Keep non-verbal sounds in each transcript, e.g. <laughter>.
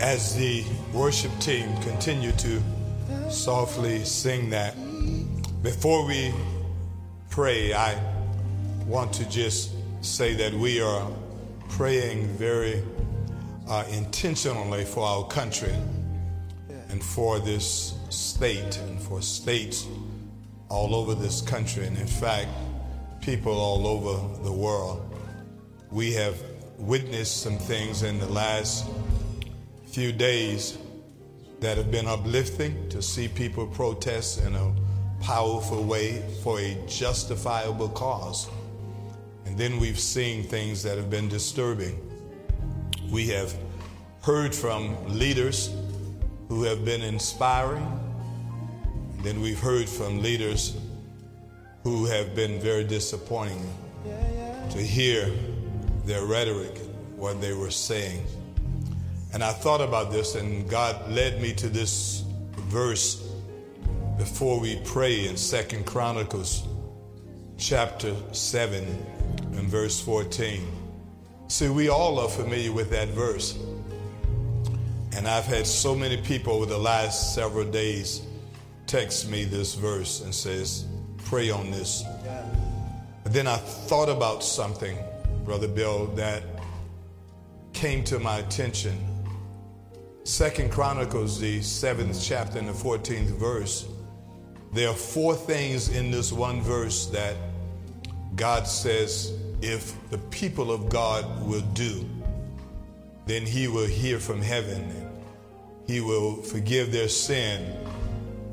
as the worship team continue to softly sing that, before we pray, I want to just say that we are praying very uh, intentionally for our country and for this state and for states all over this country, and in fact, people all over the world. We have witnessed some things in the last few days that have been uplifting to see people protest in a powerful way for a justifiable cause. And then we've seen things that have been disturbing. We have heard from leaders who have been inspiring. And then we've heard from leaders who have been very disappointing to hear their rhetoric, what they were saying. And I thought about this, and God led me to this verse before we pray in Second Chronicles chapter 7 and verse 14. See, we all are familiar with that verse. And I've had so many people over the last several days text me this verse and says, pray on this. But then I thought about something, Brother Bill, that came to my attention Second Chronicles, the seventh chapter and the 14th verse, there are four things in this one verse that God says if the people of God will do, then He will hear from heaven. He will forgive their sin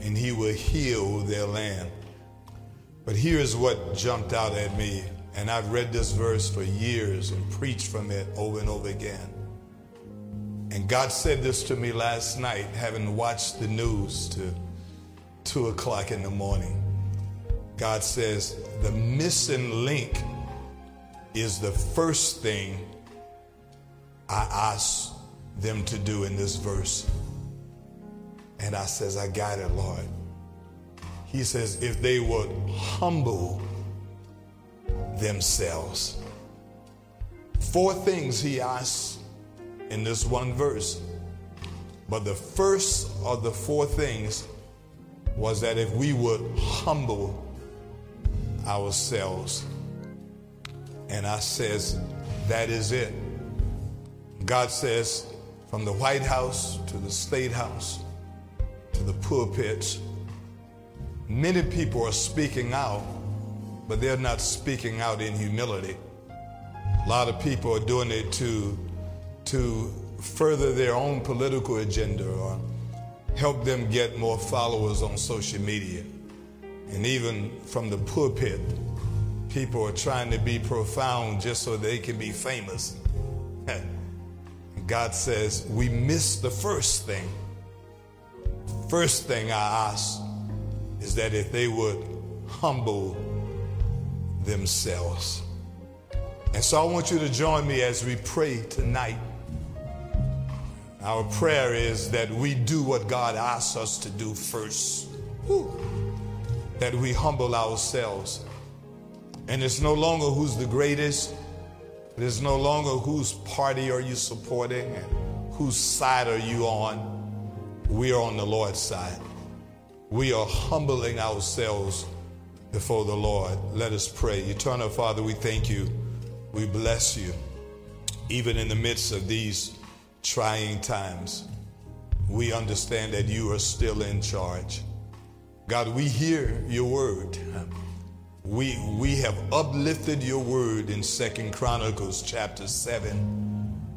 and He will heal their land. But here's what jumped out at me, and I've read this verse for years and preached from it over and over again. And God said this to me last night, having watched the news to two o'clock in the morning. God says, the missing link is the first thing I asked them to do in this verse. And I says, I got it, Lord. He says, if they would humble themselves. Four things he asks in this one verse. But the first of the four things was that if we would humble ourselves. And I says, that is it. God says, from the White House to the State House to the pulpits, many people are speaking out, but they're not speaking out in humility. A lot of people are doing it to to further their own political agenda or help them get more followers on social media. And even from the pulpit, people are trying to be profound just so they can be famous. <laughs> God says, we miss the first thing. First thing I ask is that if they would humble themselves. And so I want you to join me as we pray tonight. Our prayer is that we do what God asks us to do first. That we humble ourselves. And it's no longer who's the greatest. It is no longer whose party are you supporting and whose side are you on. We are on the Lord's side. We are humbling ourselves before the Lord. Let us pray. Eternal Father, we thank you. We bless you. Even in the midst of these trying times, we understand that you are still in charge. God, we hear your word. We, we have uplifted your word in Second Chronicles chapter 7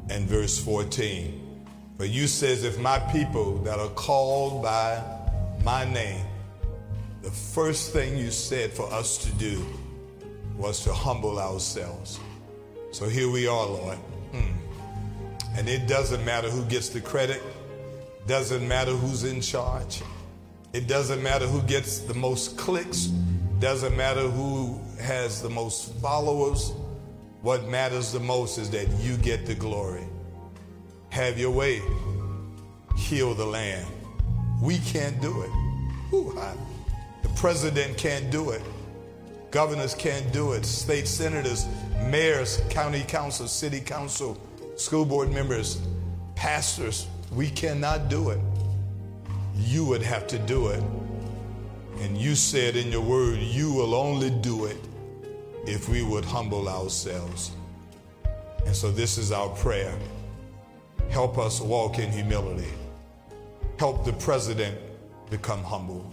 and verse 14. For you says, if my people that are called by my name, the first thing you said for us to do was to humble ourselves. So here we are, Lord. Hmm. And it doesn't matter who gets the credit, doesn't matter who's in charge, it doesn't matter who gets the most clicks, doesn't matter who has the most followers. What matters the most is that you get the glory. Have your way. Heal the land. We can't do it. Ooh, the president can't do it. Governors can't do it. State senators, mayors, county council, city council, school board members, pastors, We cannot do it. You would have to do it. And you said in your word, you will only do it if we would humble ourselves. And so this is our prayer. Help us walk in humility. Help the president become humble.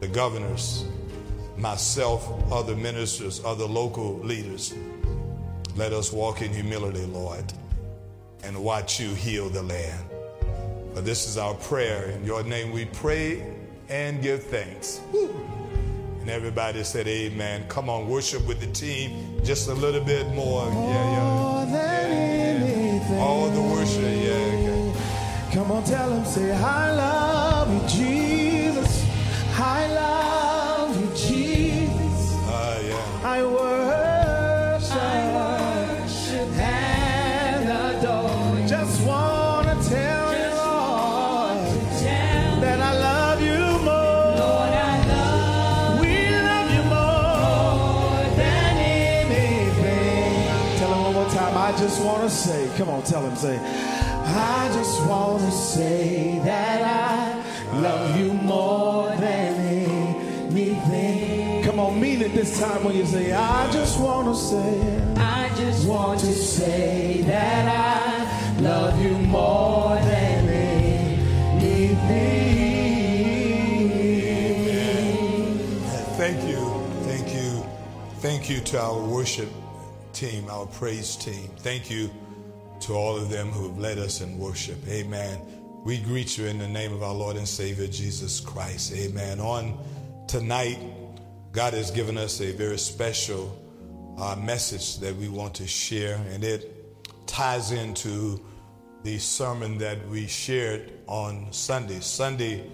The governors, myself, other ministers, other local leaders. Let us walk in humility, Lord, and watch you heal the land. But this is our prayer. In your name we pray and give thanks. Woo. And everybody said, Amen. Come on, worship with the team just a little bit more. More yeah, yeah. yeah, yeah. All the worship, yeah. Okay. Come on, tell them, say, I love come on, tell him, say, I just want to say that I love you more than anything. Come on, mean it this time when you say, I just want to say, I just want to say that I love you more than anything. Thank you. Thank you. Thank you to our worship team, our praise team. Thank you to all of them who have led us in worship. Amen. We greet you in the name of our Lord and Savior Jesus Christ. Amen. On tonight, God has given us a very special uh, message that we want to share, and it ties into the sermon that we shared on Sunday. Sunday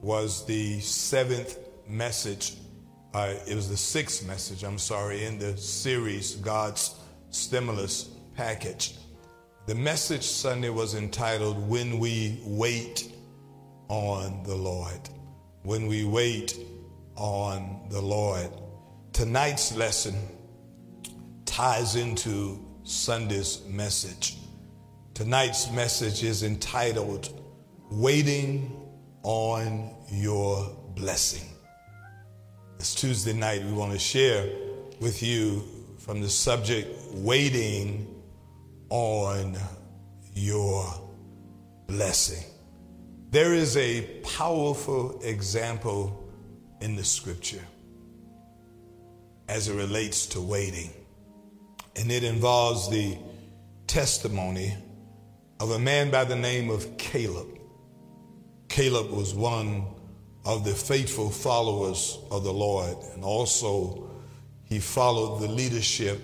was the seventh message. Uh, it was the sixth message, I'm sorry, in the series, God's Stimulus Package. The message Sunday was entitled When We Wait on the Lord. When we wait on the Lord. Tonight's lesson ties into Sunday's message. Tonight's message is entitled Waiting on Your Blessing. This Tuesday night, we want to share with you from the subject Waiting on Your Blessing. There is a powerful example in the scripture as it relates to waiting, and it involves the testimony of a man by the name of Caleb. Caleb was one of the faithful followers of the Lord, and also he followed the leadership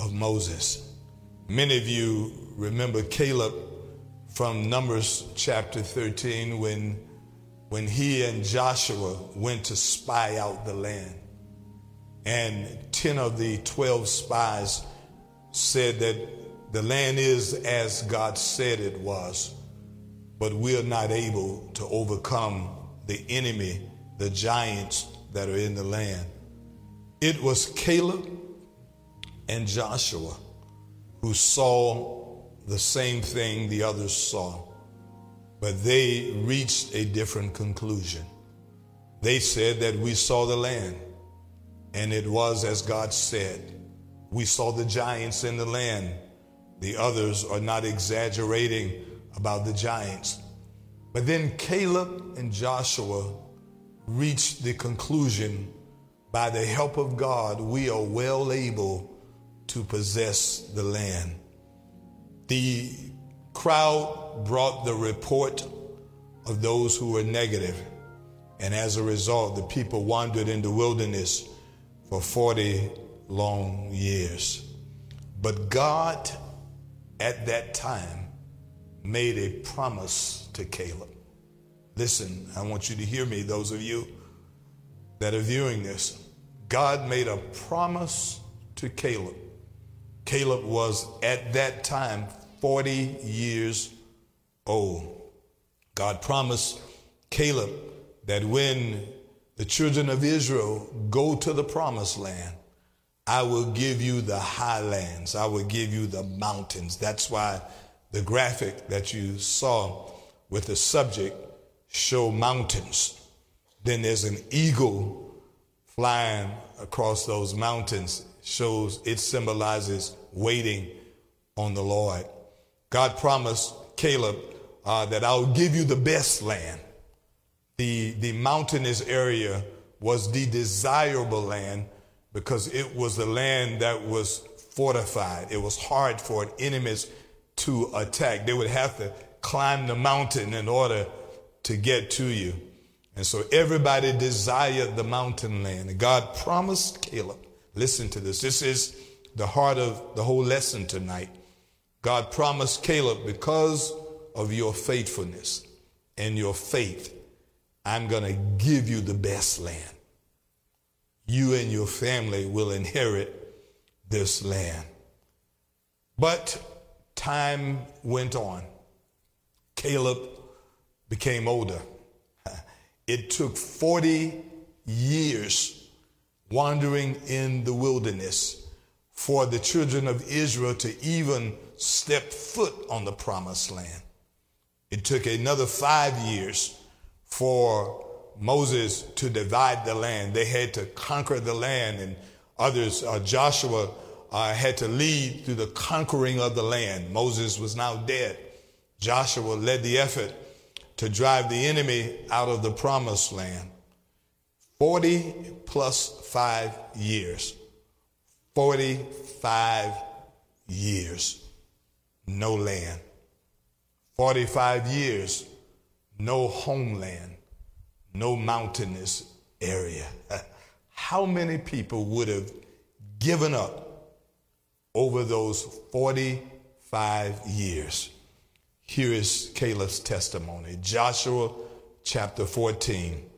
of Moses. Many of you remember Caleb from Numbers chapter 13 when, when he and Joshua went to spy out the land. And 10 of the 12 spies said that the land is as God said it was, but we're not able to overcome the enemy, the giants that are in the land. It was Caleb and Joshua who saw the same thing the others saw, but they reached a different conclusion. They said that we saw the land, and it was as God said. We saw the giants in the land. The others are not exaggerating about the giants. But then Caleb and Joshua reached the conclusion by the help of God, we are well able to possess the land. The crowd brought the report of those who were negative, and as a result, the people wandered in the wilderness for 40 long years. But God, at that time, made a promise to Caleb. Listen, I want you to hear me, those of you that are viewing this. God made a promise to Caleb. Caleb was at that time 40 years old. God promised Caleb that when the children of Israel go to the promised land, I will give you the highlands. I will give you the mountains. That's why the graphic that you saw with the subject, Show Mountains. Then there's an eagle flying across those mountains, shows it symbolizes waiting on the Lord. God promised Caleb uh, that I'll give you the best land. The, the mountainous area was the desirable land because it was the land that was fortified. It was hard for enemies to attack. They would have to climb the mountain in order to get to you. And so everybody desired the mountain land. And God promised Caleb, listen to this. This is the heart of the whole lesson tonight. God promised Caleb, because of your faithfulness and your faith, I'm going to give you the best land. You and your family will inherit this land. But time went on. Caleb became older. <laughs> It took 40 years wandering in the wilderness for the children of Israel to even step foot on the promised land. It took another five years for Moses to divide the land. They had to conquer the land, and others, uh, Joshua uh, had to lead through the conquering of the land. Moses was now dead. Joshua led the effort to drive the enemy out of the promised land. 40 plus five years. 45 years. No land. 45 years. No homeland. No mountainous area. <laughs> How many people would have given up over those 45 years. Here is Caleb's testimony. Joshua chapter 14.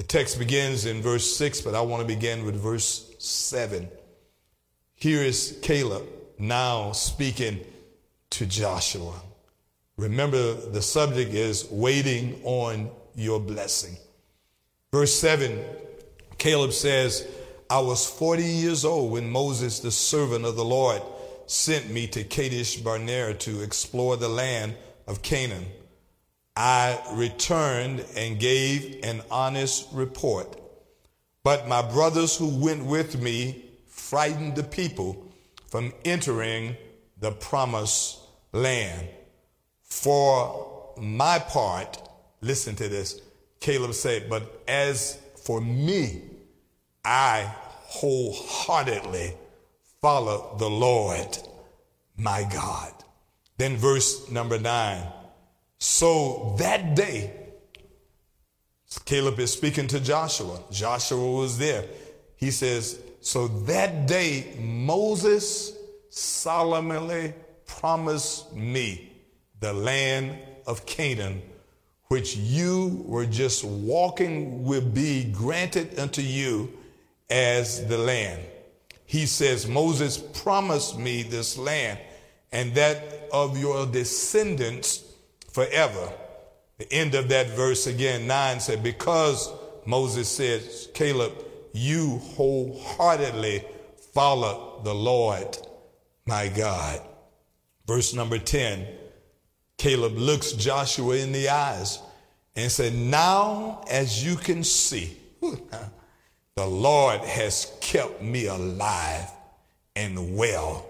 The text begins in verse 6, but I want to begin with verse 7. Here is Caleb now speaking to Joshua. Remember, the subject is waiting on your blessing. Verse 7, Caleb says, I was 40 years old when Moses, the servant of the Lord, sent me to Kadesh Barnea to explore the land of Canaan. I returned and gave an honest report. But my brothers who went with me frightened the people from entering the promised land. For my part, listen to this, Caleb said, but as for me, I wholeheartedly follow the Lord my God. Then verse number nine. So that day, Caleb is speaking to Joshua. Joshua was there. He says, So that day, Moses solemnly promised me the land of Canaan, which you were just walking, will be granted unto you as the land. He says, Moses promised me this land and that of your descendants forever. The end of that verse again, 9 said, Because Moses said, Caleb, you wholeheartedly follow the Lord my God. Verse number 10, Caleb looks Joshua in the eyes and said, Now as you can see, <laughs> the Lord has kept me alive and well,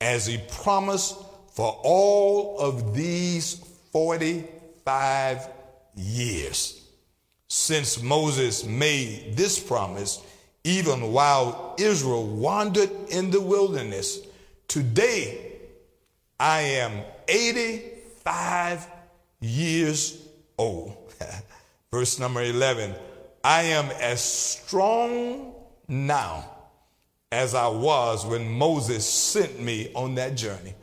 as he promised for all of these 45 years. Since Moses made this promise, even while Israel wandered in the wilderness, today I am 85 years old. <laughs> Verse number 11 I am as strong now as I was when Moses sent me on that journey.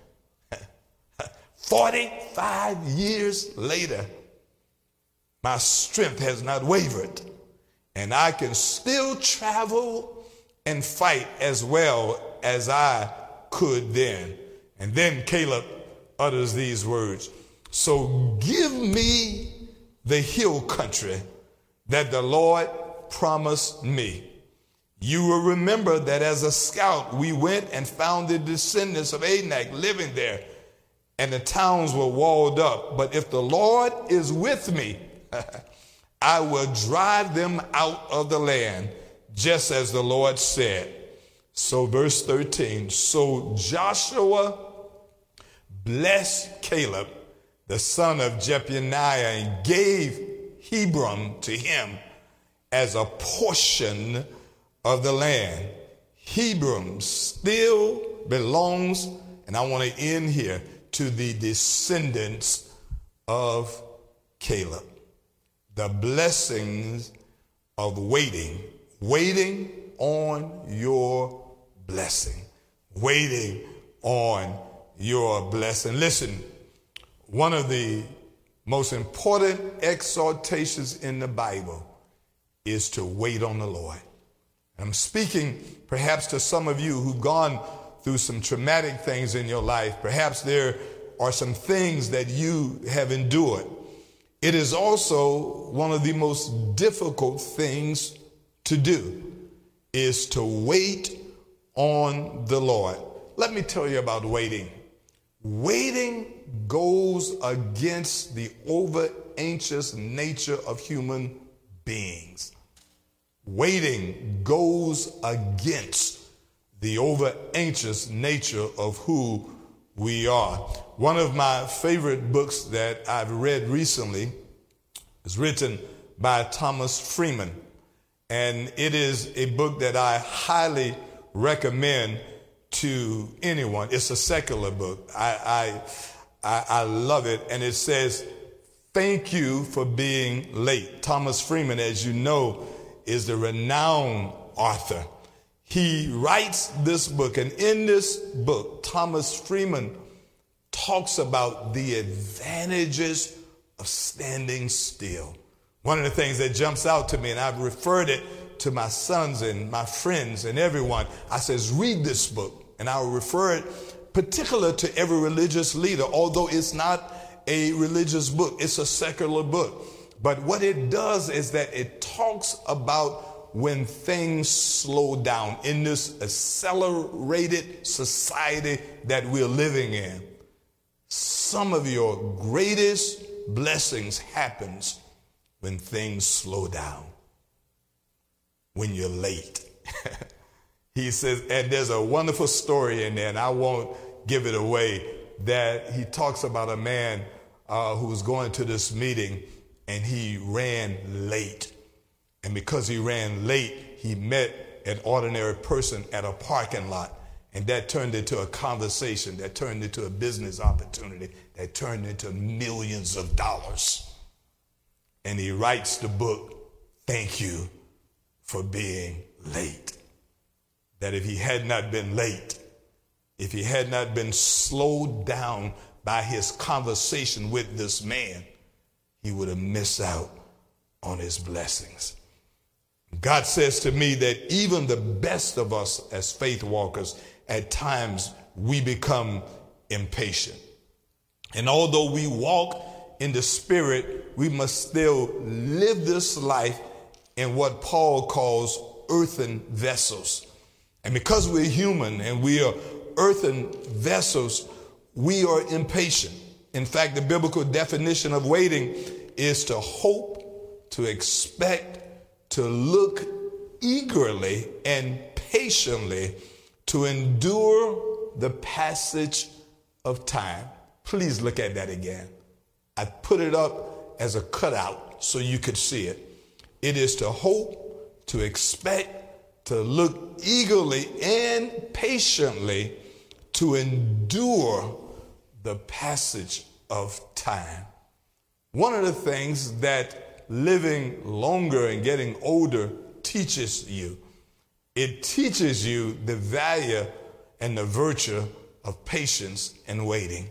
45 years later, my strength has not wavered, and I can still travel and fight as well as I could then. And then Caleb utters these words So give me the hill country that the Lord promised me. You will remember that as a scout, we went and found the descendants of Anak living there. And the towns were walled up. But if the Lord is with me, <laughs> I will drive them out of the land, just as the Lord said. So, verse 13 So Joshua blessed Caleb, the son of Jephunneh, and gave Hebron to him as a portion of the land. Hebron still belongs, and I want to end here, to the descendants of Caleb. The blessings of waiting, waiting on your blessing, waiting on your blessing. Listen, one of the most important exhortations in the Bible is to wait on the Lord. I'm speaking perhaps to some of you who've gone through some traumatic things in your life. Perhaps there are some things that you have endured. It is also one of the most difficult things to do is to wait on the Lord. Let me tell you about waiting. Waiting goes against the over anxious nature of human beings. Waiting goes against the over anxious nature of who we are. One of my favorite books that I've read recently is written by Thomas Friedman, And it is a book that I highly recommend to anyone. It's a secular book. I, I, I, I love it. And it says, Thank you for being late. Thomas Friedman, as you know, is the renowned author. He writes this book, and in this book, Thomas Friedman talks about the advantages of standing still. One of the things that jumps out to me, and I've referred it to my sons and my friends and everyone, I says, read this book. And I will refer it particular to every religious leader, although it's not a religious book, it's a secular book. But what it does is that it talks about when things slow down in this accelerated society that we're living in. Some of your greatest blessings happens when things slow down. When you're late. <laughs> he says, and there's a wonderful story in there, and I won't give it away, that he talks about a man uh, who was going to this meeting and he ran late. And because he ran late, he met an ordinary person at a parking lot. And that turned into a conversation, that turned into a business opportunity, that turned into millions of dollars. And he writes the book, Thank You for Being Late. That if he had not been late, if he had not been slowed down by his conversation with this man, he would have missed out on his blessings. God says to me that even the best of us as faith walkers, at times we become impatient. And although we walk in the spirit, we must still live this life in what Paul calls earthen vessels. And because we're human and we are earthen vessels, we are impatient. In fact, the biblical definition of waiting is to hope, to expect, to look eagerly and patiently to endure the passage of time. Please look at that again. I put it up as a cutout so you could see it. It is to hope, to expect, to look eagerly and patiently to endure the passage of time. One of the things that living longer and getting older teaches you, it teaches you the value and the virtue of patience and waiting.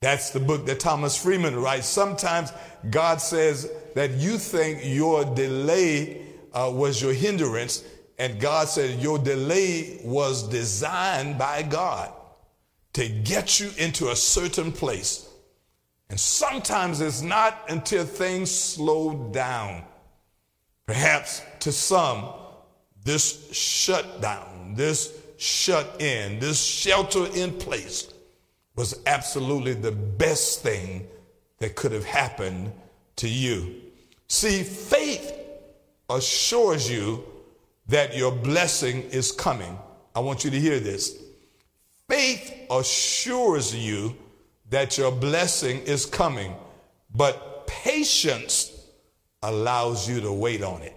That's the book that Thomas Friedman writes. Sometimes God says that you think your delay uh, was your hindrance, and God said your delay was designed by God to get you into a certain place and sometimes it's not until things slow down. Perhaps to some, this shutdown, this shut in, this shelter in place was absolutely the best thing that could have happened to you. See, faith assures you that your blessing is coming. I want you to hear this. Faith assures you that your blessing is coming, but patience allows you to wait on it.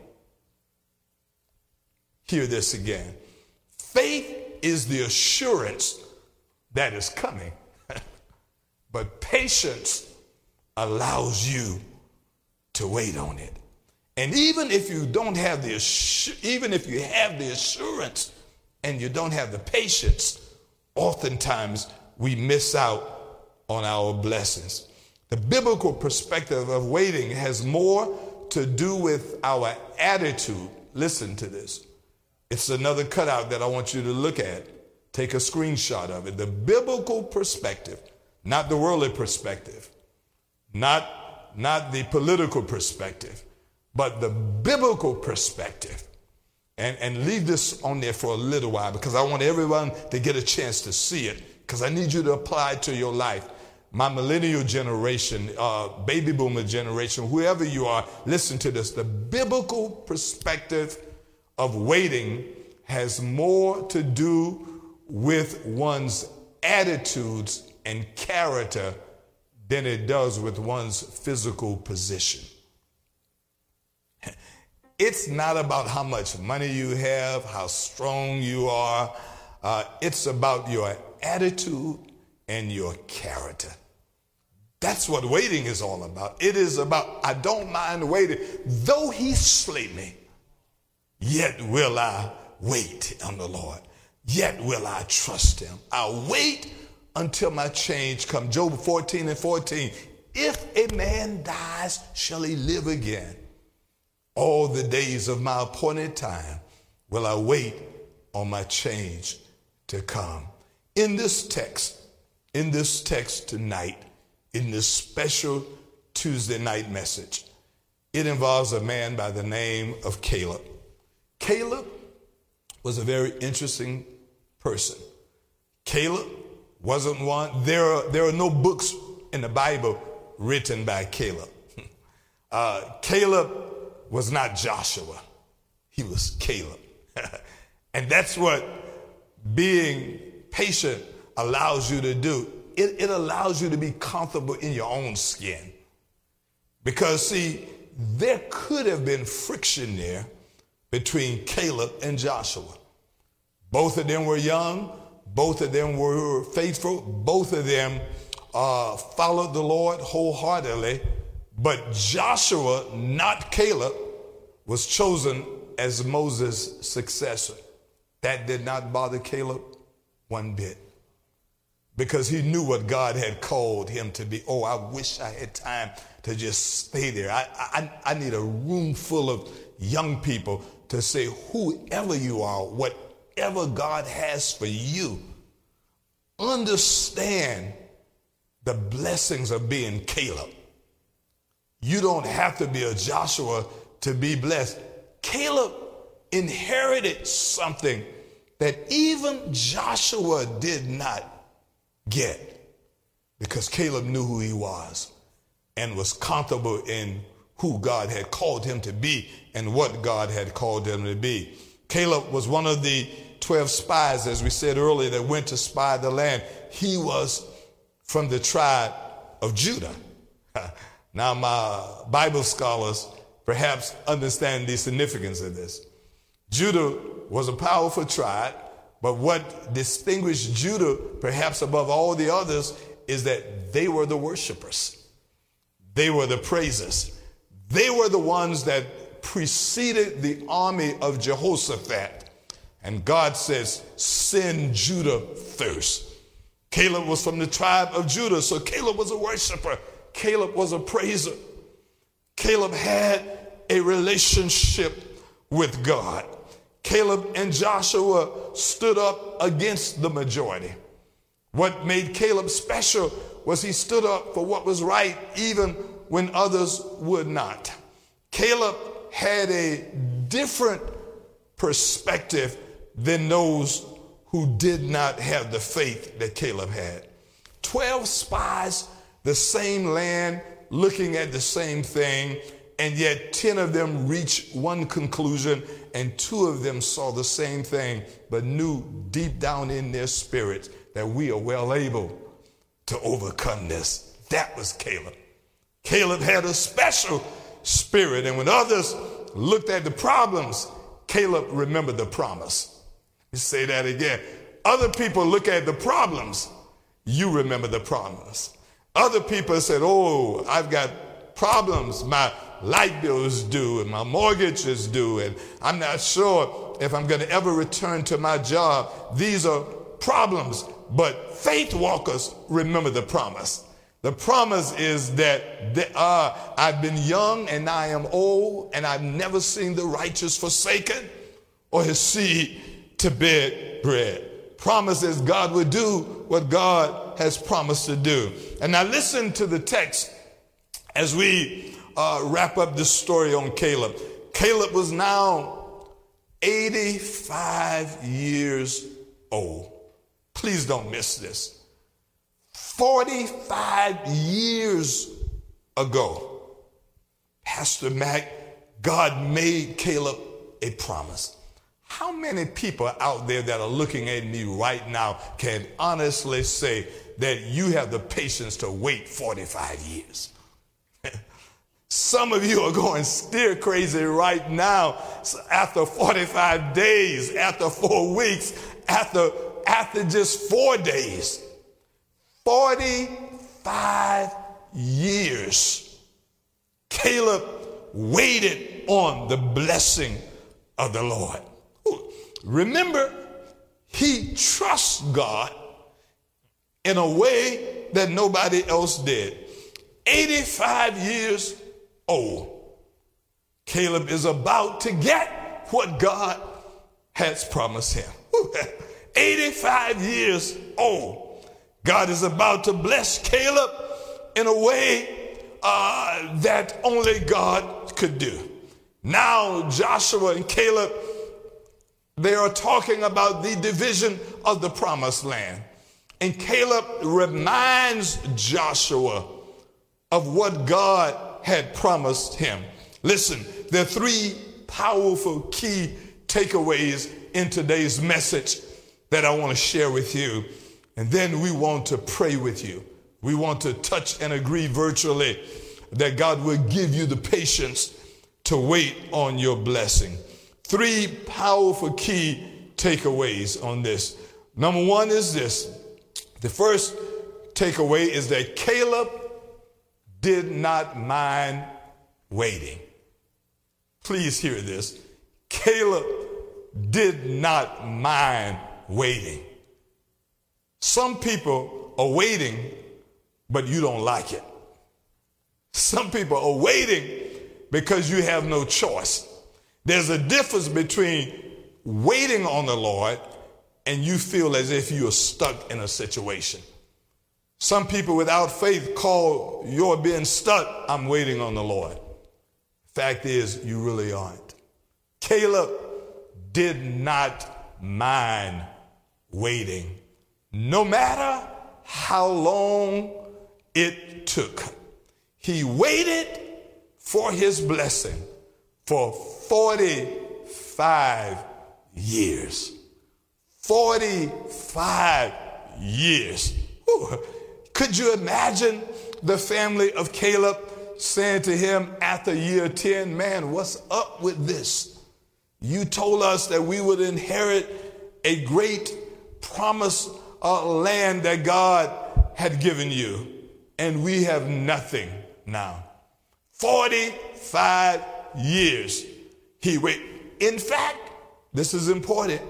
Hear this again. Faith is the assurance that is coming, <laughs> but patience allows you to wait on it. And even if you don't have the even if you have the assurance and you don't have the patience, oftentimes we miss out on our blessings. The biblical perspective of waiting has more to do with our attitude. Listen to this. It's another cutout that I want you to look at. Take a screenshot of it. The biblical perspective, not the worldly perspective, not, not the political perspective, but the biblical perspective. And, and leave this on there for a little while because I want everyone to get a chance to see it because I need you to apply it to your life. My millennial generation, uh, baby boomer generation, whoever you are, listen to this. The biblical perspective of waiting has more to do with one's attitudes and character than it does with one's physical position. <laughs> It's not about how much money you have, how strong you are. Uh, it's about your attitude and your character. That's what waiting is all about. It is about, I don't mind waiting. Though he slay me, yet will I wait on the Lord. Yet will I trust him. I'll wait until my change come. Job 14 and 14. If a man dies, shall he live again? All the days of my appointed time will I wait on my change to come. In this text, in this text tonight, in this special Tuesday night message, it involves a man by the name of Caleb. Caleb was a very interesting person. Caleb wasn't one, there are, there are no books in the Bible written by Caleb. <laughs> Uh, Caleb was not Joshua, he was Caleb. <laughs> and that's what being patient allows you to do. It, it allows you to be comfortable in your own skin. Because, see, there could have been friction there between Caleb and Joshua. Both of them were young, both of them were faithful, both of them uh, followed the Lord wholeheartedly, but Joshua, not Caleb, was chosen as Moses' successor. That did not bother Caleb one bit because he knew what God had called him to be. Oh, I wish I had time to just stay there. I, I, I need a room full of young people to say, whoever you are, whatever God has for you, understand the blessings of being Caleb. You don't have to be a Joshua to be blessed. Caleb inherited something that even Joshua did not get because Caleb knew who he was and was comfortable in who God had called him to be and what God had called him to be. Caleb was one of the 12 spies, as we said earlier, that went to spy the land. He was from the tribe of Judah. <laughs> Now, my Bible scholars perhaps understand the significance of this. Judah was a powerful tribe, but what distinguished Judah perhaps above all the others is that they were the worshipers. They were the praisers. They were the ones that preceded the army of Jehoshaphat. And God says, send Judah first. Caleb was from the tribe of Judah, so Caleb was a worshiper. Caleb was a praiser. Caleb had a relationship with God. Caleb and Joshua stood up against the majority. What made Caleb special was he stood up for what was right even when others would not. Caleb had a different perspective than those who did not have the faith that Caleb had. 12 spies, the same land, looking at the same thing, and yet 10 of them reached one conclusion, and two of them saw the same thing, but knew deep down in their spirit that we are well able to overcome this. That was Caleb. Caleb had a special spirit, and when others looked at the problems, Caleb remembered the promise. You say that again. Other people look at the problems, you remember the promise. Other people said, Oh, I've got problems. My light bill is due and my mortgage is due, and I'm not sure if I'm going to ever return to my job. These are problems. But faith walkers remember the promise. The promise is that uh, I've been young and I am old, and I've never seen the righteous forsaken or his seed to beg bread. Promises God will do what God has promised to do. And now listen to the text as we uh, wrap up this story on Caleb. Caleb was now 85 years old. Please don't miss this. 45 years ago, Pastor Mac, God made Caleb a promise. How many people out there that are looking at me right now can honestly say that you have the patience to wait 45 years? Some of you are going stir crazy right now after 45 days, after four weeks, after, after just four days. 45 years. Caleb waited on the blessing of the Lord. Remember, he trusts God in a way that nobody else did. 85 years old. Caleb is about to get what God has promised him. 85 years old. God is about to bless Caleb in a way uh, that only God could do. Now, Joshua and Caleb, they are talking about the division of the promised land. And Caleb reminds Joshua of what God had promised him. Listen, there are three powerful key takeaways in today's message that I want to share with you. And then we want to pray with you. We want to touch and agree virtually that God will give you the patience to wait on your blessing. Three powerful key takeaways on this. Number one is this the first takeaway is that Caleb did not mind waiting. Please hear this. Caleb did not mind waiting. Some people are waiting, but you don't like it. Some people are waiting because you have no choice. There's a difference between waiting on the Lord and you feel as if you are stuck in a situation. Some people without faith call your being stuck, I'm waiting on the Lord. Fact is, you really aren't. Caleb did not mind waiting, no matter how long it took. He waited for his blessing for 45 years. 45 years. Ooh. Could you imagine the family of Caleb saying to him after year 10, Man, what's up with this? You told us that we would inherit a great promised uh, land that God had given you, and we have nothing now. 45 years he waited. In fact, this is important.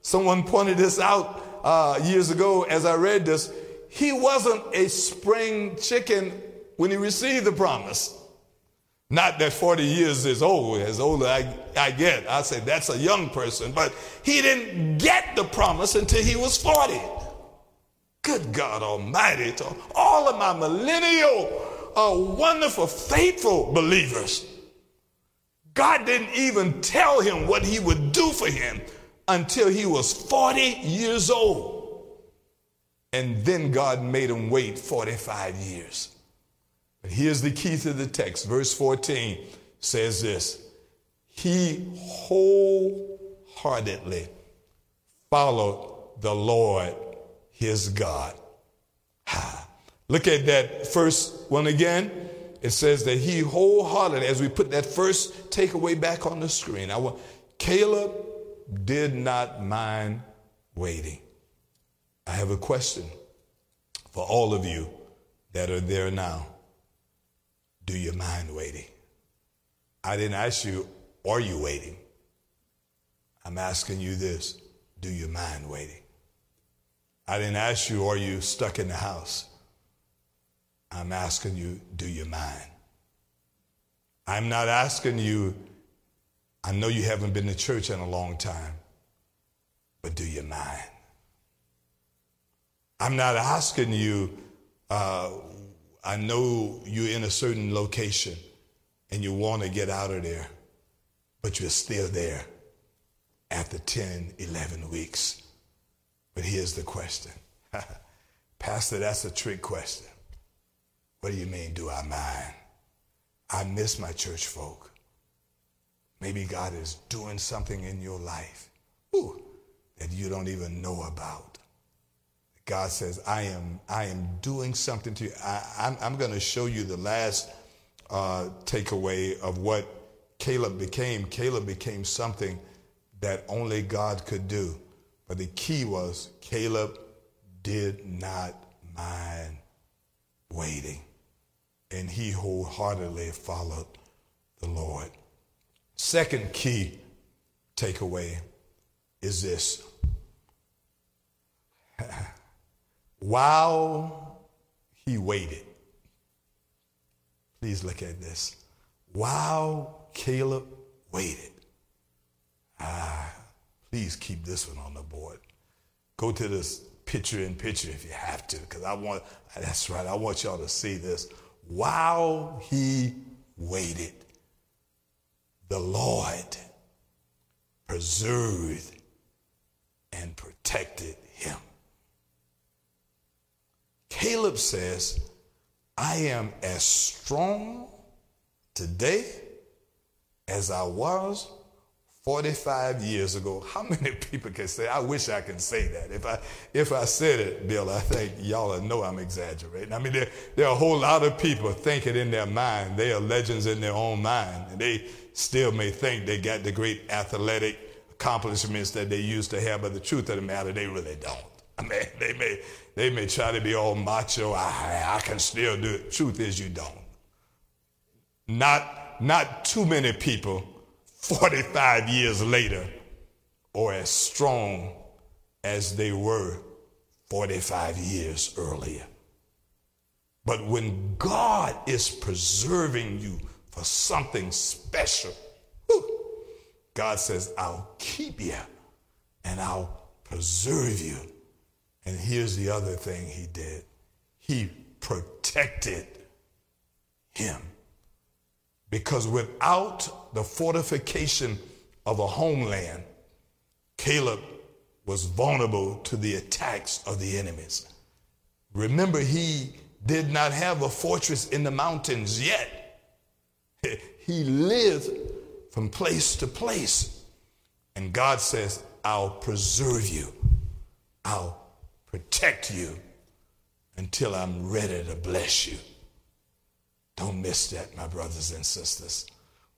Someone pointed this out uh, years ago as I read this he wasn't a spring chicken when he received the promise. Not that 40 years is old, as old as I, I get. I say that's a young person, but he didn't get the promise until he was 40. Good God Almighty, to all of my millennial, uh, wonderful, faithful believers. God didn't even tell him what he would do for him until he was 40 years old. And then God made him wait 45 years. But here's the key to the text. Verse 14 says this He wholeheartedly followed the Lord his God. Look at that first one again. It says that he wholeheartedly, as we put that first takeaway back on the screen, I want, Caleb did not mind waiting. I have a question for all of you that are there now. Do you mind waiting? I didn't ask you, are you waiting? I'm asking you this do you mind waiting? I didn't ask you, are you stuck in the house? I'm asking you, do you mind? I'm not asking you, I know you haven't been to church in a long time, but do you mind? I'm not asking you, uh, I know you're in a certain location and you want to get out of there, but you're still there after 10, 11 weeks. But here's the question <laughs> Pastor, that's a trick question. What do you mean, do I mind? I miss my church folk. Maybe God is doing something in your life ooh, that you don't even know about. God says, I am, I am doing something to you. I, I'm, I'm going to show you the last uh, takeaway of what Caleb became. Caleb became something that only God could do. But the key was Caleb did not mind waiting, and he wholeheartedly followed the Lord. Second key takeaway is this <laughs> While he waited, please look at this. While Caleb waited, ah, please keep this one on the board. Go to this picture in picture if you have to, because I want, that's right, I want y'all to see this. While he waited, the Lord preserved and protected him. Caleb says, I am as strong today as I was 45 years ago. How <laughs> many people can say, I wish I could say that? If I, if I said it, Bill, I think y'all know I'm exaggerating. I mean, there, there are a whole lot of people thinking in their mind. They are legends in their own mind. And they still may think they got the great athletic accomplishments that they used to have, but the truth of the matter, they really don't. I mean, they may, they may try to be all macho. I, I can still do it. Truth is, you don't. Not, not too many people 45 years later are as strong as they were 45 years earlier. But when God is preserving you for something special, God says, I'll keep you and I'll preserve you and here's the other thing he did he protected him. Because without the fortification of a homeland, Caleb was vulnerable to the attacks of the enemies. Remember, he did not have a fortress in the mountains yet. <laughs> He lived from place to place. And God says, I'll preserve you. I'll protect you until I'm ready to bless you. Don't miss that, my brothers and sisters.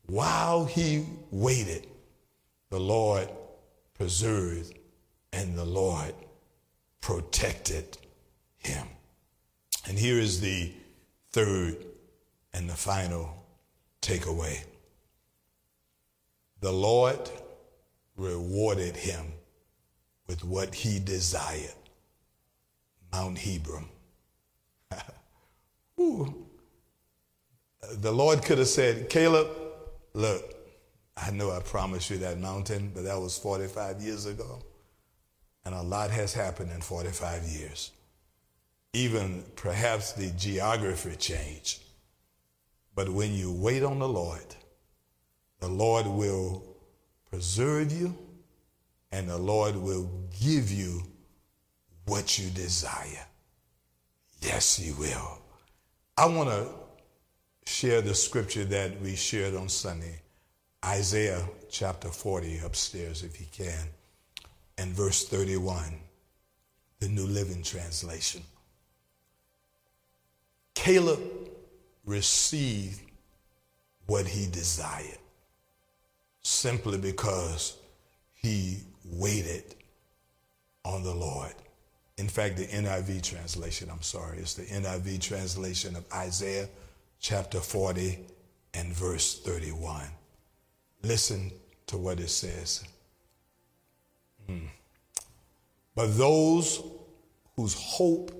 While he waited, the Lord preserved and the Lord protected him. And here is the third and the final takeaway the Lord rewarded him with what he desired. Mount Hebron. <laughs> the Lord could have said, Caleb, look, I know I promised you that mountain, but that was 45 years ago. And a lot has happened in 45 years. Even perhaps the geography changed. But when you wait on the Lord, the Lord will preserve you and the Lord will give you what you desire. Yes, He will. I want to share the scripture that we shared on Sunday, Isaiah chapter 40, upstairs, if you can, and verse 31, the New Living Translation. Caleb received what he desired simply because he waited on the Lord. In fact, the NIV translation, I'm sorry, it's the NIV translation of Isaiah chapter 40 and verse 31. Listen to what it says. Hmm. But those whose hope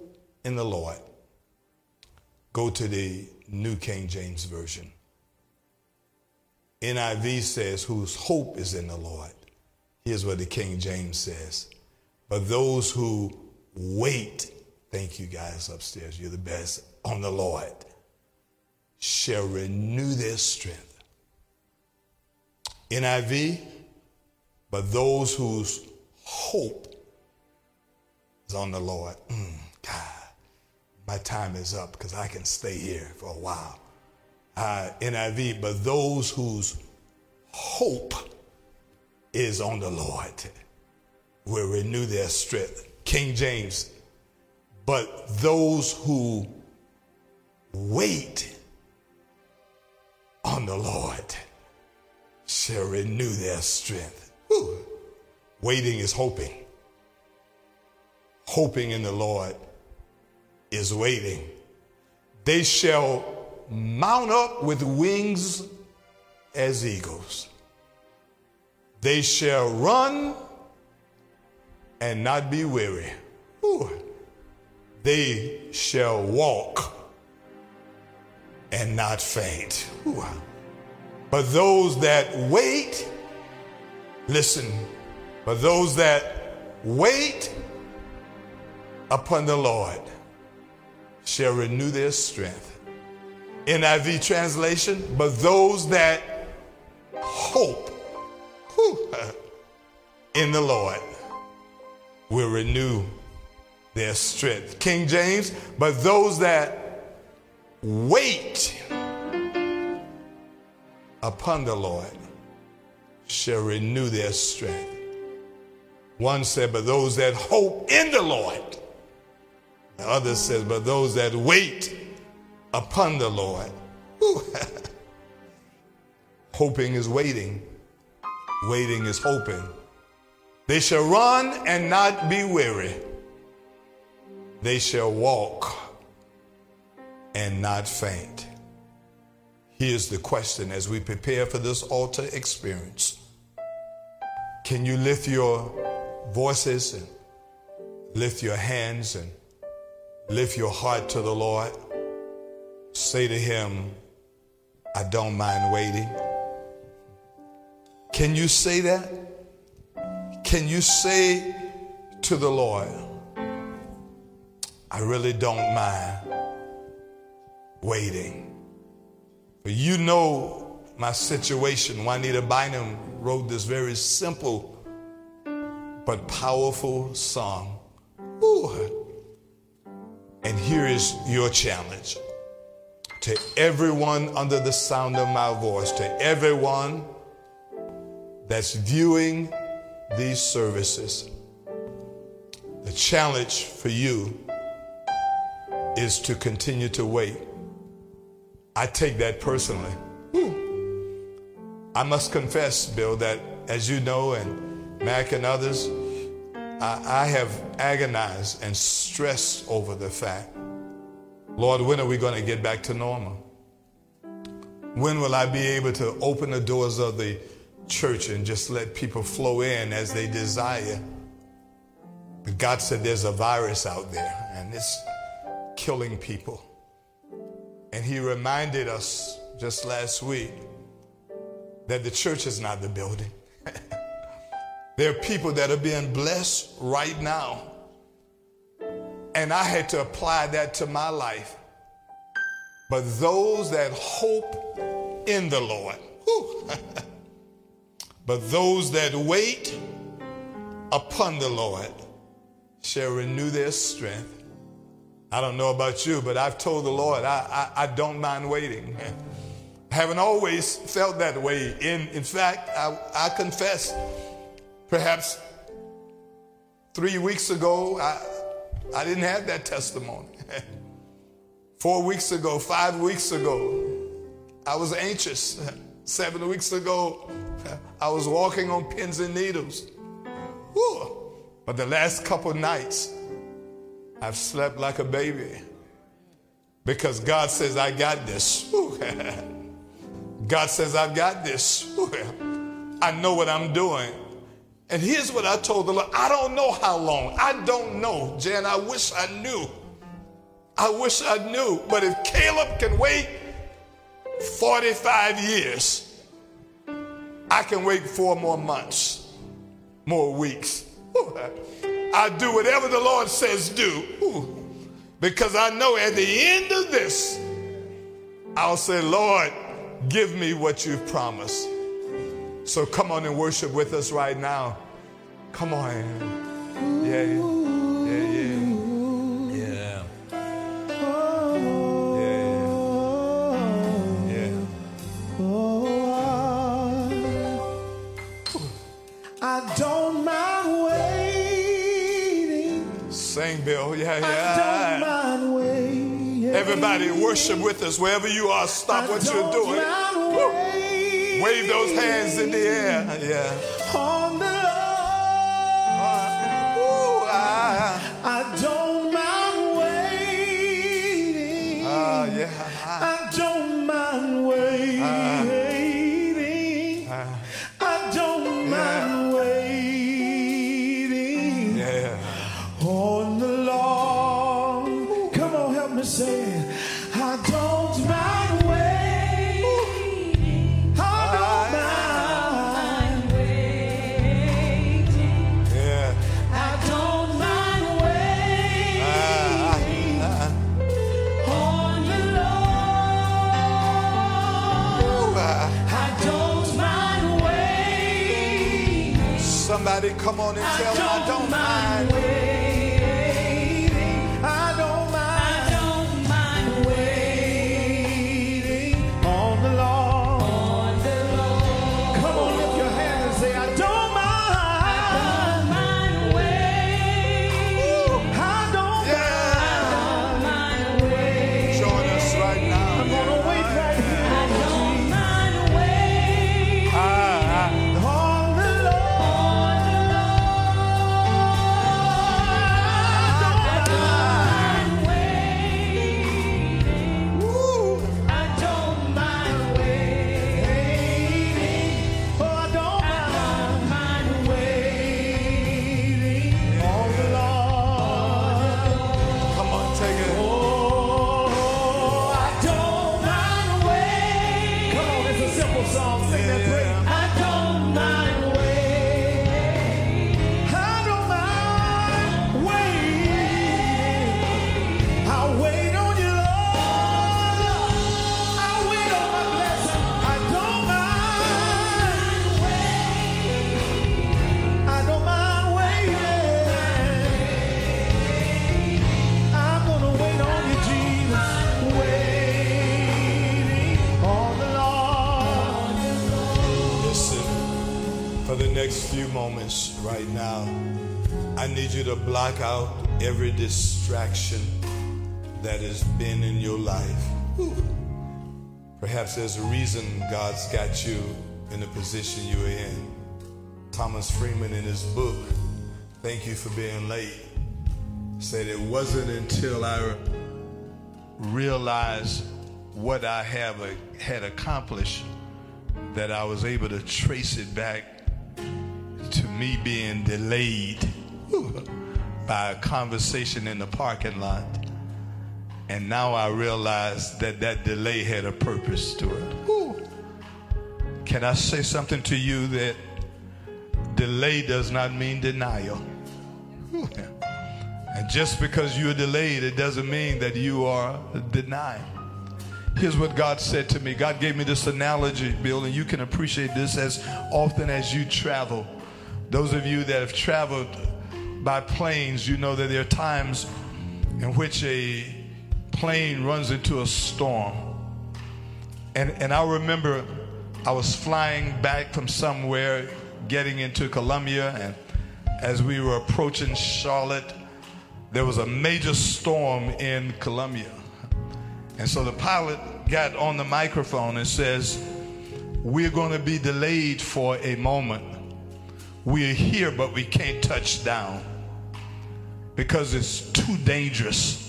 in the Lord go to the New King James Version. NIV says, whose hope is in the Lord. Here's what the King James says. But those who wait, thank you guys upstairs, you're the best, on the Lord, shall renew their strength. NIV, but those whose hope is on the Lord. Mm, God, my time is up because I can stay here for a while. Uh, NIV, but those whose hope is on the Lord will renew their strength. King James, but those who wait on the Lord shall renew their strength. Whew. Waiting is hoping. Hoping in the Lord is waiting. They shall mount up with wings as eagles. They shall run and not be weary. Ooh. They shall walk and not faint. Ooh. But those that wait, listen, but those that wait upon the Lord shall renew their strength. NIV translation, but those that hope <laughs> in the Lord will renew their strength. King James, but those that wait upon the Lord shall renew their strength. One said, but those that hope in the Lord. The other says, but those that wait upon the Lord. <laughs> Hoping is waiting. Waiting is hoping. They shall run and not be weary. They shall walk and not faint. Here's the question as we prepare for this altar experience Can you lift your voices and lift your hands and lift your heart to the Lord? Say to Him, I don't mind waiting. Can you say that? Can you say to the Lord, I really don't mind waiting? You know my situation. Juanita Bynum wrote this very simple but powerful song. Ooh. And here is your challenge to everyone under the sound of my voice, to everyone that's viewing these services. The challenge for you is to continue to wait. I take that personally. I must confess, Bill, that as you know, and Mac and others, I, I have agonized and stressed over the fact Lord, when are we going to get back to normal? When will I be able to open the doors of the church and just let people flow in as they desire? But God said there's a virus out there and it's killing people. And He reminded us just last week that the church is not the building. <laughs> there are people that are being blessed right now and I had to apply that to my life. But those that hope in the Lord, <laughs> <laughs> but those that wait upon the Lord shall renew their strength. I don't know about you, but I've told the Lord I, I, I don't mind waiting. I <laughs> haven't always felt that way. In, in fact, I, I confess, perhaps three weeks ago, I, I didn't have that testimony. <laughs> Four weeks ago, five weeks ago, I was anxious. <laughs> Seven weeks ago, I was walking on pins and needles. Whew. But the last couple nights, I've slept like a baby because God says, I got this. <laughs> God says, I've got this. I know what I'm doing. And here's what I told the Lord I don't know how long. I don't know, Jan. I wish I knew. I wish I knew. But if Caleb can wait 45 years, I can wait four more months, more weeks. I do whatever the Lord says do. Because I know at the end of this, I'll say, Lord, give me what you've promised. So come on and worship with us right now. Come on. Yeah, yeah, yeah. Bill. Yeah, yeah. Everybody worship with us wherever you are. Stop what you're doing. Wave those hands in the air. Yeah. Come on and There's a reason God's got you in the position you're in. Thomas Friedman, in his book, Thank You for Being Late, said it wasn't until I realized what I have uh, had accomplished that I was able to trace it back to me being delayed <laughs> by a conversation in the parking lot. And now I realize that that delay had a purpose to it. Whew. Can I say something to you that delay does not mean denial? And just because you're delayed, it doesn't mean that you are denying. Here's what God said to me. God gave me this analogy, Bill, and you can appreciate this as often as you travel. Those of you that have traveled by planes, you know that there are times in which a plane runs into a storm. And, and I remember I was flying back from somewhere, getting into Columbia, and as we were approaching Charlotte, there was a major storm in Columbia. And so the pilot got on the microphone and says, We're going to be delayed for a moment. We're here, but we can't touch down because it's too dangerous.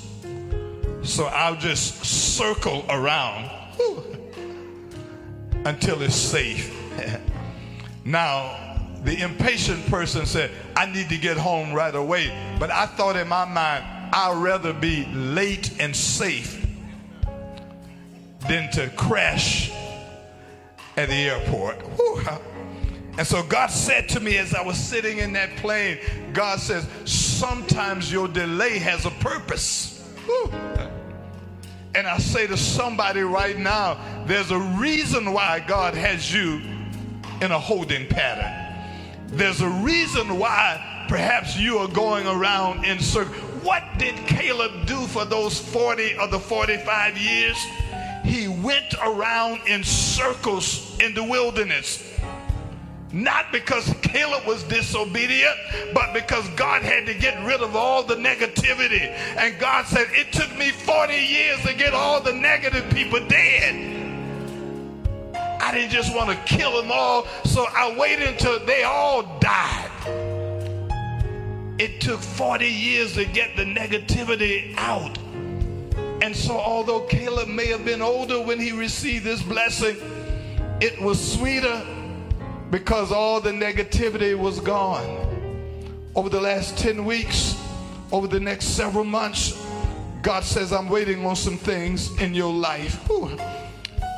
So I'll just circle around <laughs> until it's safe. <laughs> now, the impatient person said, I need to get home right away. But I thought in my mind, I'd rather be late and safe than to crash at the airport. And so God said to me as I was sitting in that plane, God says, sometimes your delay has a purpose. And I say to somebody right now, there's a reason why God has you in a holding pattern. There's a reason why perhaps you are going around in circles. What did Caleb do for those 40 or the 45 years? He went around in circles in the wilderness. Not because Caleb was disobedient, but because God had to get rid of all the negativity. And God said, It took me 40 years to get all the negative people dead. I didn't just want to kill them all, so I waited until they all died. It took 40 years to get the negativity out. And so, although Caleb may have been older when he received this blessing, it was sweeter because all the negativity was gone. Over the last 10 weeks, over the next several months, God says, I'm waiting on some things in your life. Whew.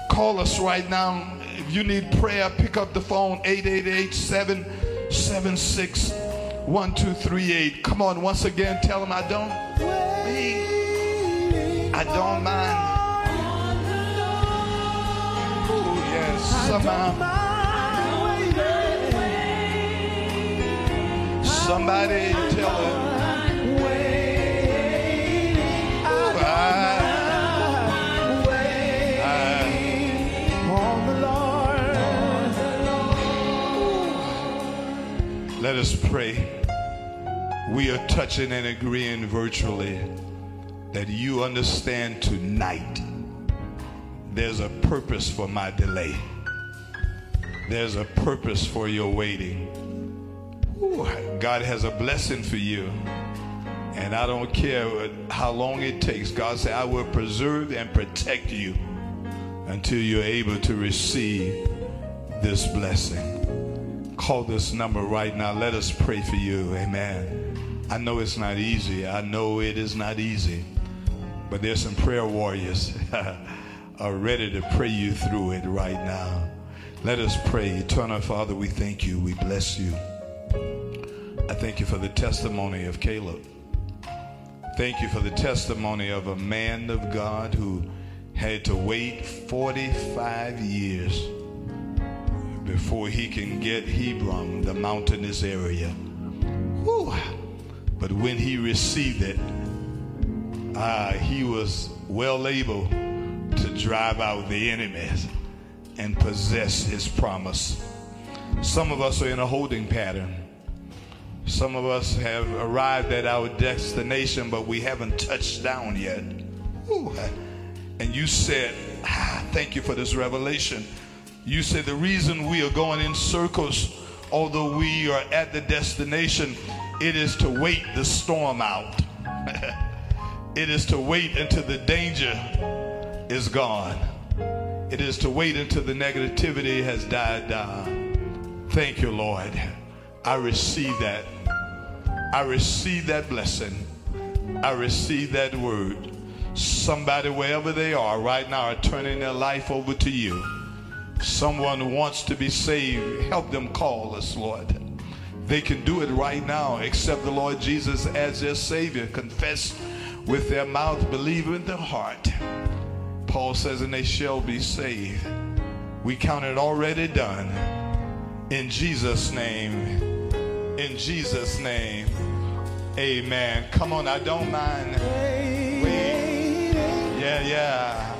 Call us right now. If you need prayer, pick up the phone 888 776 1238. Come on, once again, tell them I don't. I don't mind. Ooh, yes, somehow. Somebody tell him. Let us pray. We are touching and agreeing virtually that you understand tonight there's a purpose for my delay. There's a purpose for your waiting. Ooh, God has a blessing for you. And I don't care how long it takes. God said, I will preserve and protect you until you're able to receive this blessing. Call this number right now. Let us pray for you. Amen. I know it's not easy. I know it is not easy. But there's some prayer warriors <laughs> are ready to pray you through it right now. Let us pray. Eternal Father, we thank you. We bless you. Thank you for the testimony of Caleb. Thank you for the testimony of a man of God who had to wait 45 years before he can get Hebron, the mountainous area. Whew. But when he received it, ah, he was well able to drive out the enemies and possess his promise. Some of us are in a holding pattern. Some of us have arrived at our destination, but we haven't touched down yet. Whew. And you said, ah, Thank you for this revelation. You said the reason we are going in circles, although we are at the destination, it is to wait the storm out. <laughs> it is to wait until the danger is gone. It is to wait until the negativity has died down. Thank you, Lord. I receive that. I receive that blessing. I receive that word. Somebody, wherever they are right now, are turning their life over to you. Someone wants to be saved. Help them call us, Lord. They can do it right now. Accept the Lord Jesus as their Savior. Confess with their mouth, believe in their heart. Paul says, and they shall be saved. We count it already done. In Jesus' name. In Jesus' name. Amen. Come on, I don't mind. Waiting. Yeah, yeah.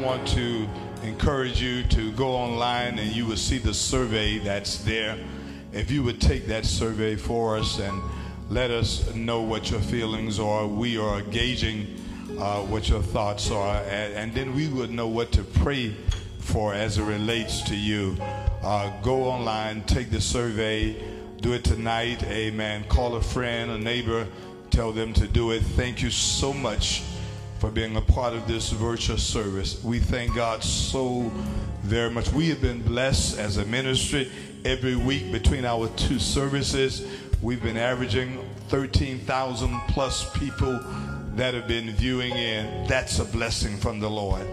Want to encourage you to go online and you will see the survey that's there. If you would take that survey for us and let us know what your feelings are, we are gauging uh, what your thoughts are, and, and then we would know what to pray for as it relates to you. Uh, go online, take the survey, do it tonight. Amen. Call a friend, a neighbor, tell them to do it. Thank you so much for being a part of this virtual service. We thank God so very much. We have been blessed as a ministry every week between our two services. We've been averaging 13,000 plus people that have been viewing in. That's a blessing from the Lord.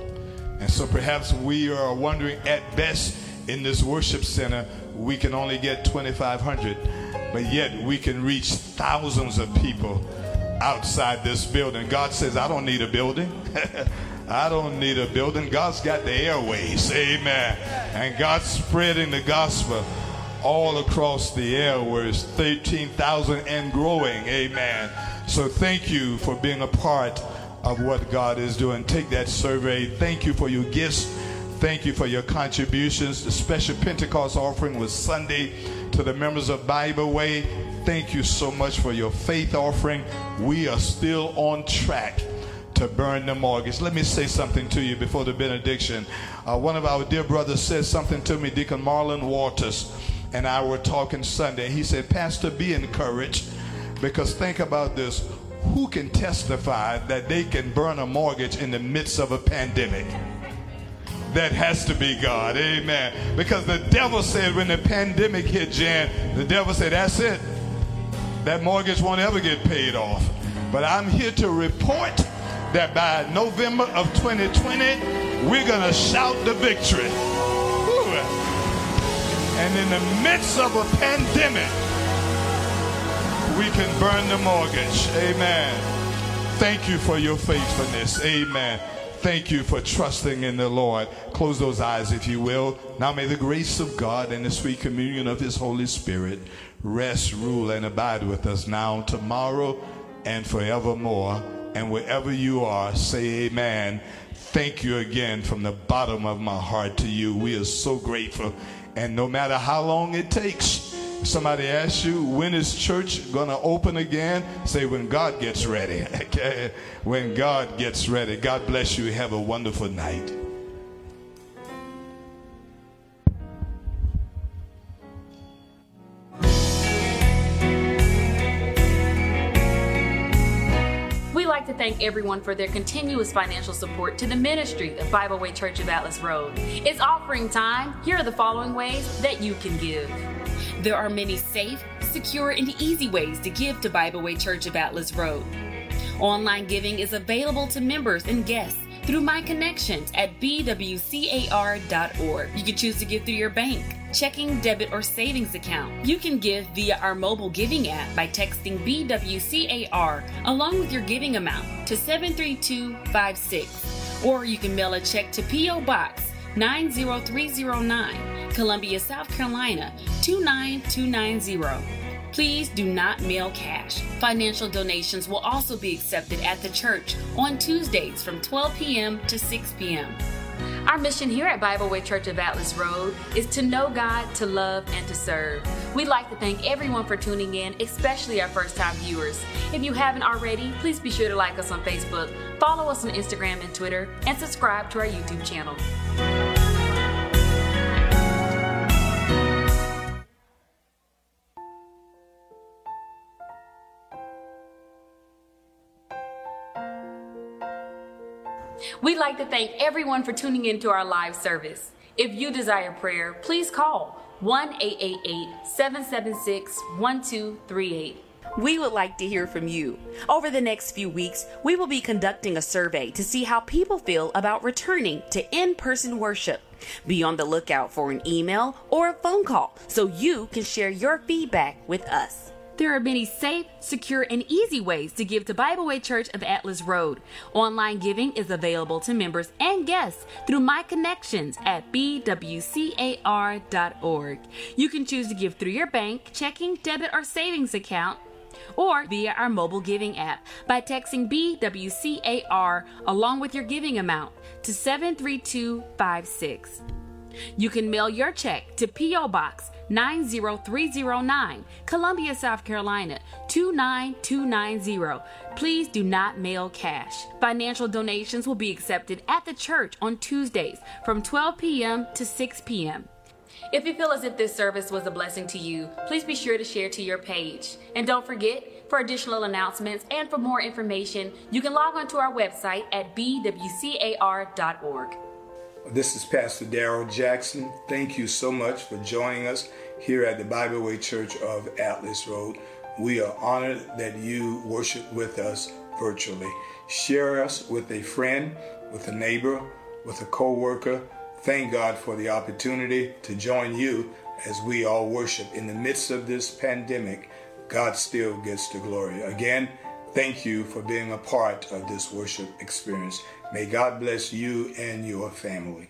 And so perhaps we are wondering at best in this worship center, we can only get 2,500, but yet we can reach thousands of people outside this building. God says, I don't need a building. <laughs> I don't need a building. God's got the airways. Amen. And God's spreading the gospel all across the airways, 13,000 and growing. Amen. So thank you for being a part of what God is doing. Take that survey. Thank you for your gifts. Thank you for your contributions. The special Pentecost offering was Sunday to the members of Bible Way. Thank you so much for your faith offering. We are still on track to burn the mortgage. Let me say something to you before the benediction. Uh, one of our dear brothers said something to me, Deacon Marlon Waters, and I were talking Sunday. He said, Pastor, be encouraged because think about this. Who can testify that they can burn a mortgage in the midst of a pandemic? That has to be God. Amen. Because the devil said when the pandemic hit, Jan, the devil said, That's it. That mortgage won't ever get paid off. But I'm here to report that by November of 2020, we're going to shout the victory. And in the midst of a pandemic, we can burn the mortgage. Amen. Thank you for your faithfulness. Amen. Thank you for trusting in the Lord. Close those eyes, if you will. Now may the grace of God and the sweet communion of His Holy Spirit rest, rule, and abide with us now, tomorrow, and forevermore. And wherever you are, say amen. Thank you again from the bottom of my heart to you. We are so grateful. And no matter how long it takes, somebody asks you, when is church going to open again? Say, when God gets ready. <laughs> Okay? When God gets ready. God bless you. Have a wonderful night. Everyone for their continuous financial support to the ministry of Bible Way Church of Atlas Road. It's offering time. Here are the following ways that you can give. There are many safe, secure, and easy ways to give to Bible Way Church of Atlas Road. Online giving is available to members and guests through my connections at bwcar.org. You can choose to give through your bank, checking, debit, or savings account. You can give via our mobile giving app by texting BWCAR along with your giving amount to 73256. Or you can mail a check to P.O. Box 90309, Columbia, South Carolina 29290. Please do not mail cash. Financial donations will also be accepted at the church on Tuesdays from 12 p.m. to 6 p.m. Our mission here at Bible Way Church of Atlas Road is to know God, to love, and to serve. We'd like to thank everyone for tuning in, especially our first time viewers. If you haven't already, please be sure to like us on Facebook, follow us on Instagram and Twitter, and subscribe to our YouTube channel. We'd like to thank everyone for tuning into our live service. If you desire prayer, please call 1 888 776 1238. We would like to hear from you. Over the next few weeks, we will be conducting a survey to see how people feel about returning to in person worship. Be on the lookout for an email or a phone call so you can share your feedback with us. There are many safe, secure, and easy ways to give to Bible Way Church of Atlas Road. Online giving is available to members and guests through My Connections at bwcar.org. You can choose to give through your bank, checking, debit, or savings account or via our mobile giving app by texting BWCAR along with your giving amount to 73256. You can mail your check to P.O. Box 90309, Columbia, South Carolina 29290. Please do not mail cash. Financial donations will be accepted at the church on Tuesdays from 12 p.m. to 6 p.m. If you feel as if this service was a blessing to you, please be sure to share to your page. And don't forget, for additional announcements and for more information, you can log on to our website at bwcar.org. This is Pastor Darrell Jackson. Thank you so much for joining us here at the Bible Way Church of Atlas Road. We are honored that you worship with us virtually. Share us with a friend, with a neighbor, with a co-worker. Thank God for the opportunity to join you as we all worship in the midst of this pandemic. God still gets the glory. Again, thank you for being a part of this worship experience. May God bless you and your family.